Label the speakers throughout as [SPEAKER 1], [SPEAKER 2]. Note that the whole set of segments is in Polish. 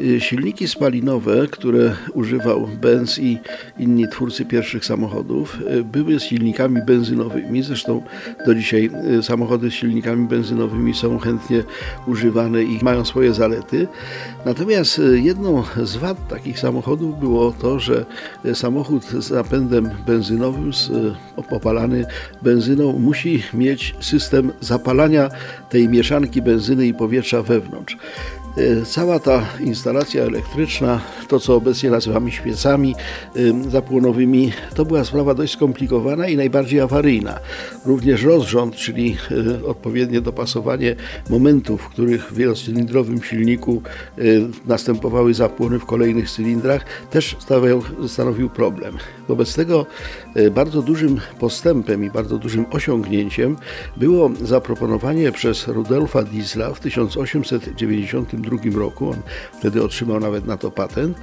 [SPEAKER 1] Y, silniki spalinowe, które używał Benz i inni twórcy pierwszych samochodów, y, były silnikami benzynowymi. Zresztą do dzisiaj y, samochody z silnikami benzynowymi są chętnie używane i mają swoje zalety. Natomiast jedną z wad takich samochodów było to, że samochód z napędem benzynowym, opalany benzyną, musi mieć system zapalania tej mieszanki benzyny i powietrza wewnątrz. E, cała ta instalacja elektryczna, to co obecnie nazywamy świecami zapłonowymi, to była sprawa dość skomplikowana i najbardziej awaryjna. Również rozrząd, czyli e, odpowiednie dopasowanie momentów, w których w wielocylindrowym silniku następowały zapłony w kolejnych cylindrach, też stawiał, stanowił problem. Wobec tego bardzo dużym postępem i bardzo dużym osiągnięciem było zaproponowanie przez Rudolfa Diesla w 1890 1992 roku, on wtedy otrzymał nawet na to patent,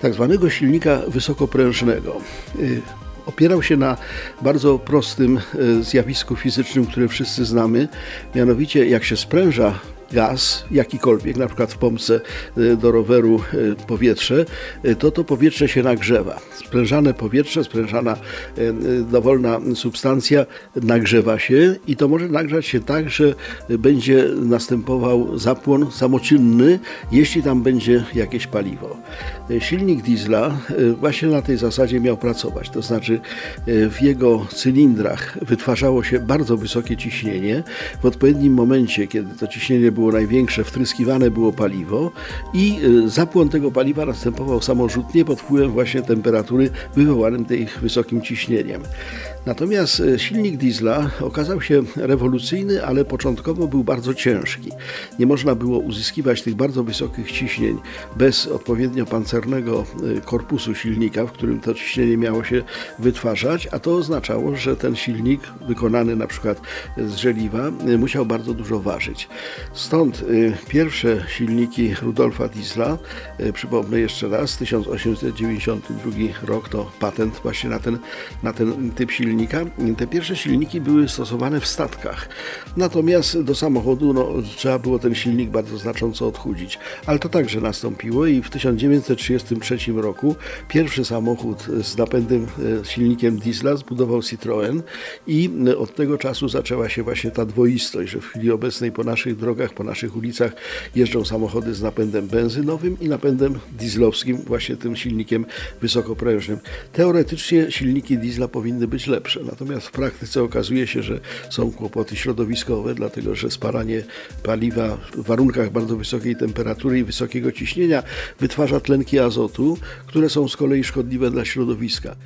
[SPEAKER 1] tak zwanego silnika wysokoprężnego. Y, opierał się na bardzo prostym y, zjawisku fizycznym, które wszyscy znamy, mianowicie jak się spręża gaz, jakikolwiek, na przykład w pompce y, do roweru y, powietrze, y, to to powietrze się nagrzewa. Sprężane powietrze, sprężana dowolna substancja nagrzewa się i to może nagrzać się tak, że będzie następował zapłon samoczynny, jeśli tam będzie jakieś paliwo. Silnik diesla właśnie na tej zasadzie miał pracować, to znaczy w jego cylindrach wytwarzało się bardzo wysokie ciśnienie. W odpowiednim momencie, kiedy to ciśnienie było było największe, wtryskiwane było paliwo i y, zapłon tego paliwa następował samorzutnie pod wpływem właśnie temperatury wywołanym tym wysokim ciśnieniem. Natomiast y, silnik diesla okazał się rewolucyjny, ale początkowo był bardzo ciężki. Nie można było uzyskiwać tych bardzo wysokich ciśnień bez odpowiednio pancernego y, korpusu silnika, w którym to ciśnienie miało się wytwarzać, a to oznaczało, że ten silnik wykonany na przykład z żeliwa musiał bardzo dużo ważyć. Stąd pierwsze silniki Rudolfa Diesla, przypomnę jeszcze raz, 1892 rok to patent właśnie na ten, na ten typ silnika. Te pierwsze silniki były stosowane w statkach, natomiast do samochodu no, trzeba było ten silnik bardzo znacząco odchudzić. Ale to także nastąpiło i w 1933 roku pierwszy samochód z napędem y, silnikiem diesla zbudował Citroën i od tego czasu zaczęła się właśnie ta dwoistość, że w chwili obecnej po naszych drogach, po naszych ulicach jeżdżą samochody z napędem benzynowym i napędem dieslowskim, właśnie tym silnikiem wysokoprężnym. Teoretycznie silniki diesla powinny być lepsze, natomiast w praktyce okazuje się, że są kłopoty środowiskowe, dlatego że spalanie paliwa w warunkach bardzo wysokiej temperatury i wysokiego ciśnienia wytwarza tlenki azotu, które są z kolei szkodliwe dla środowiska.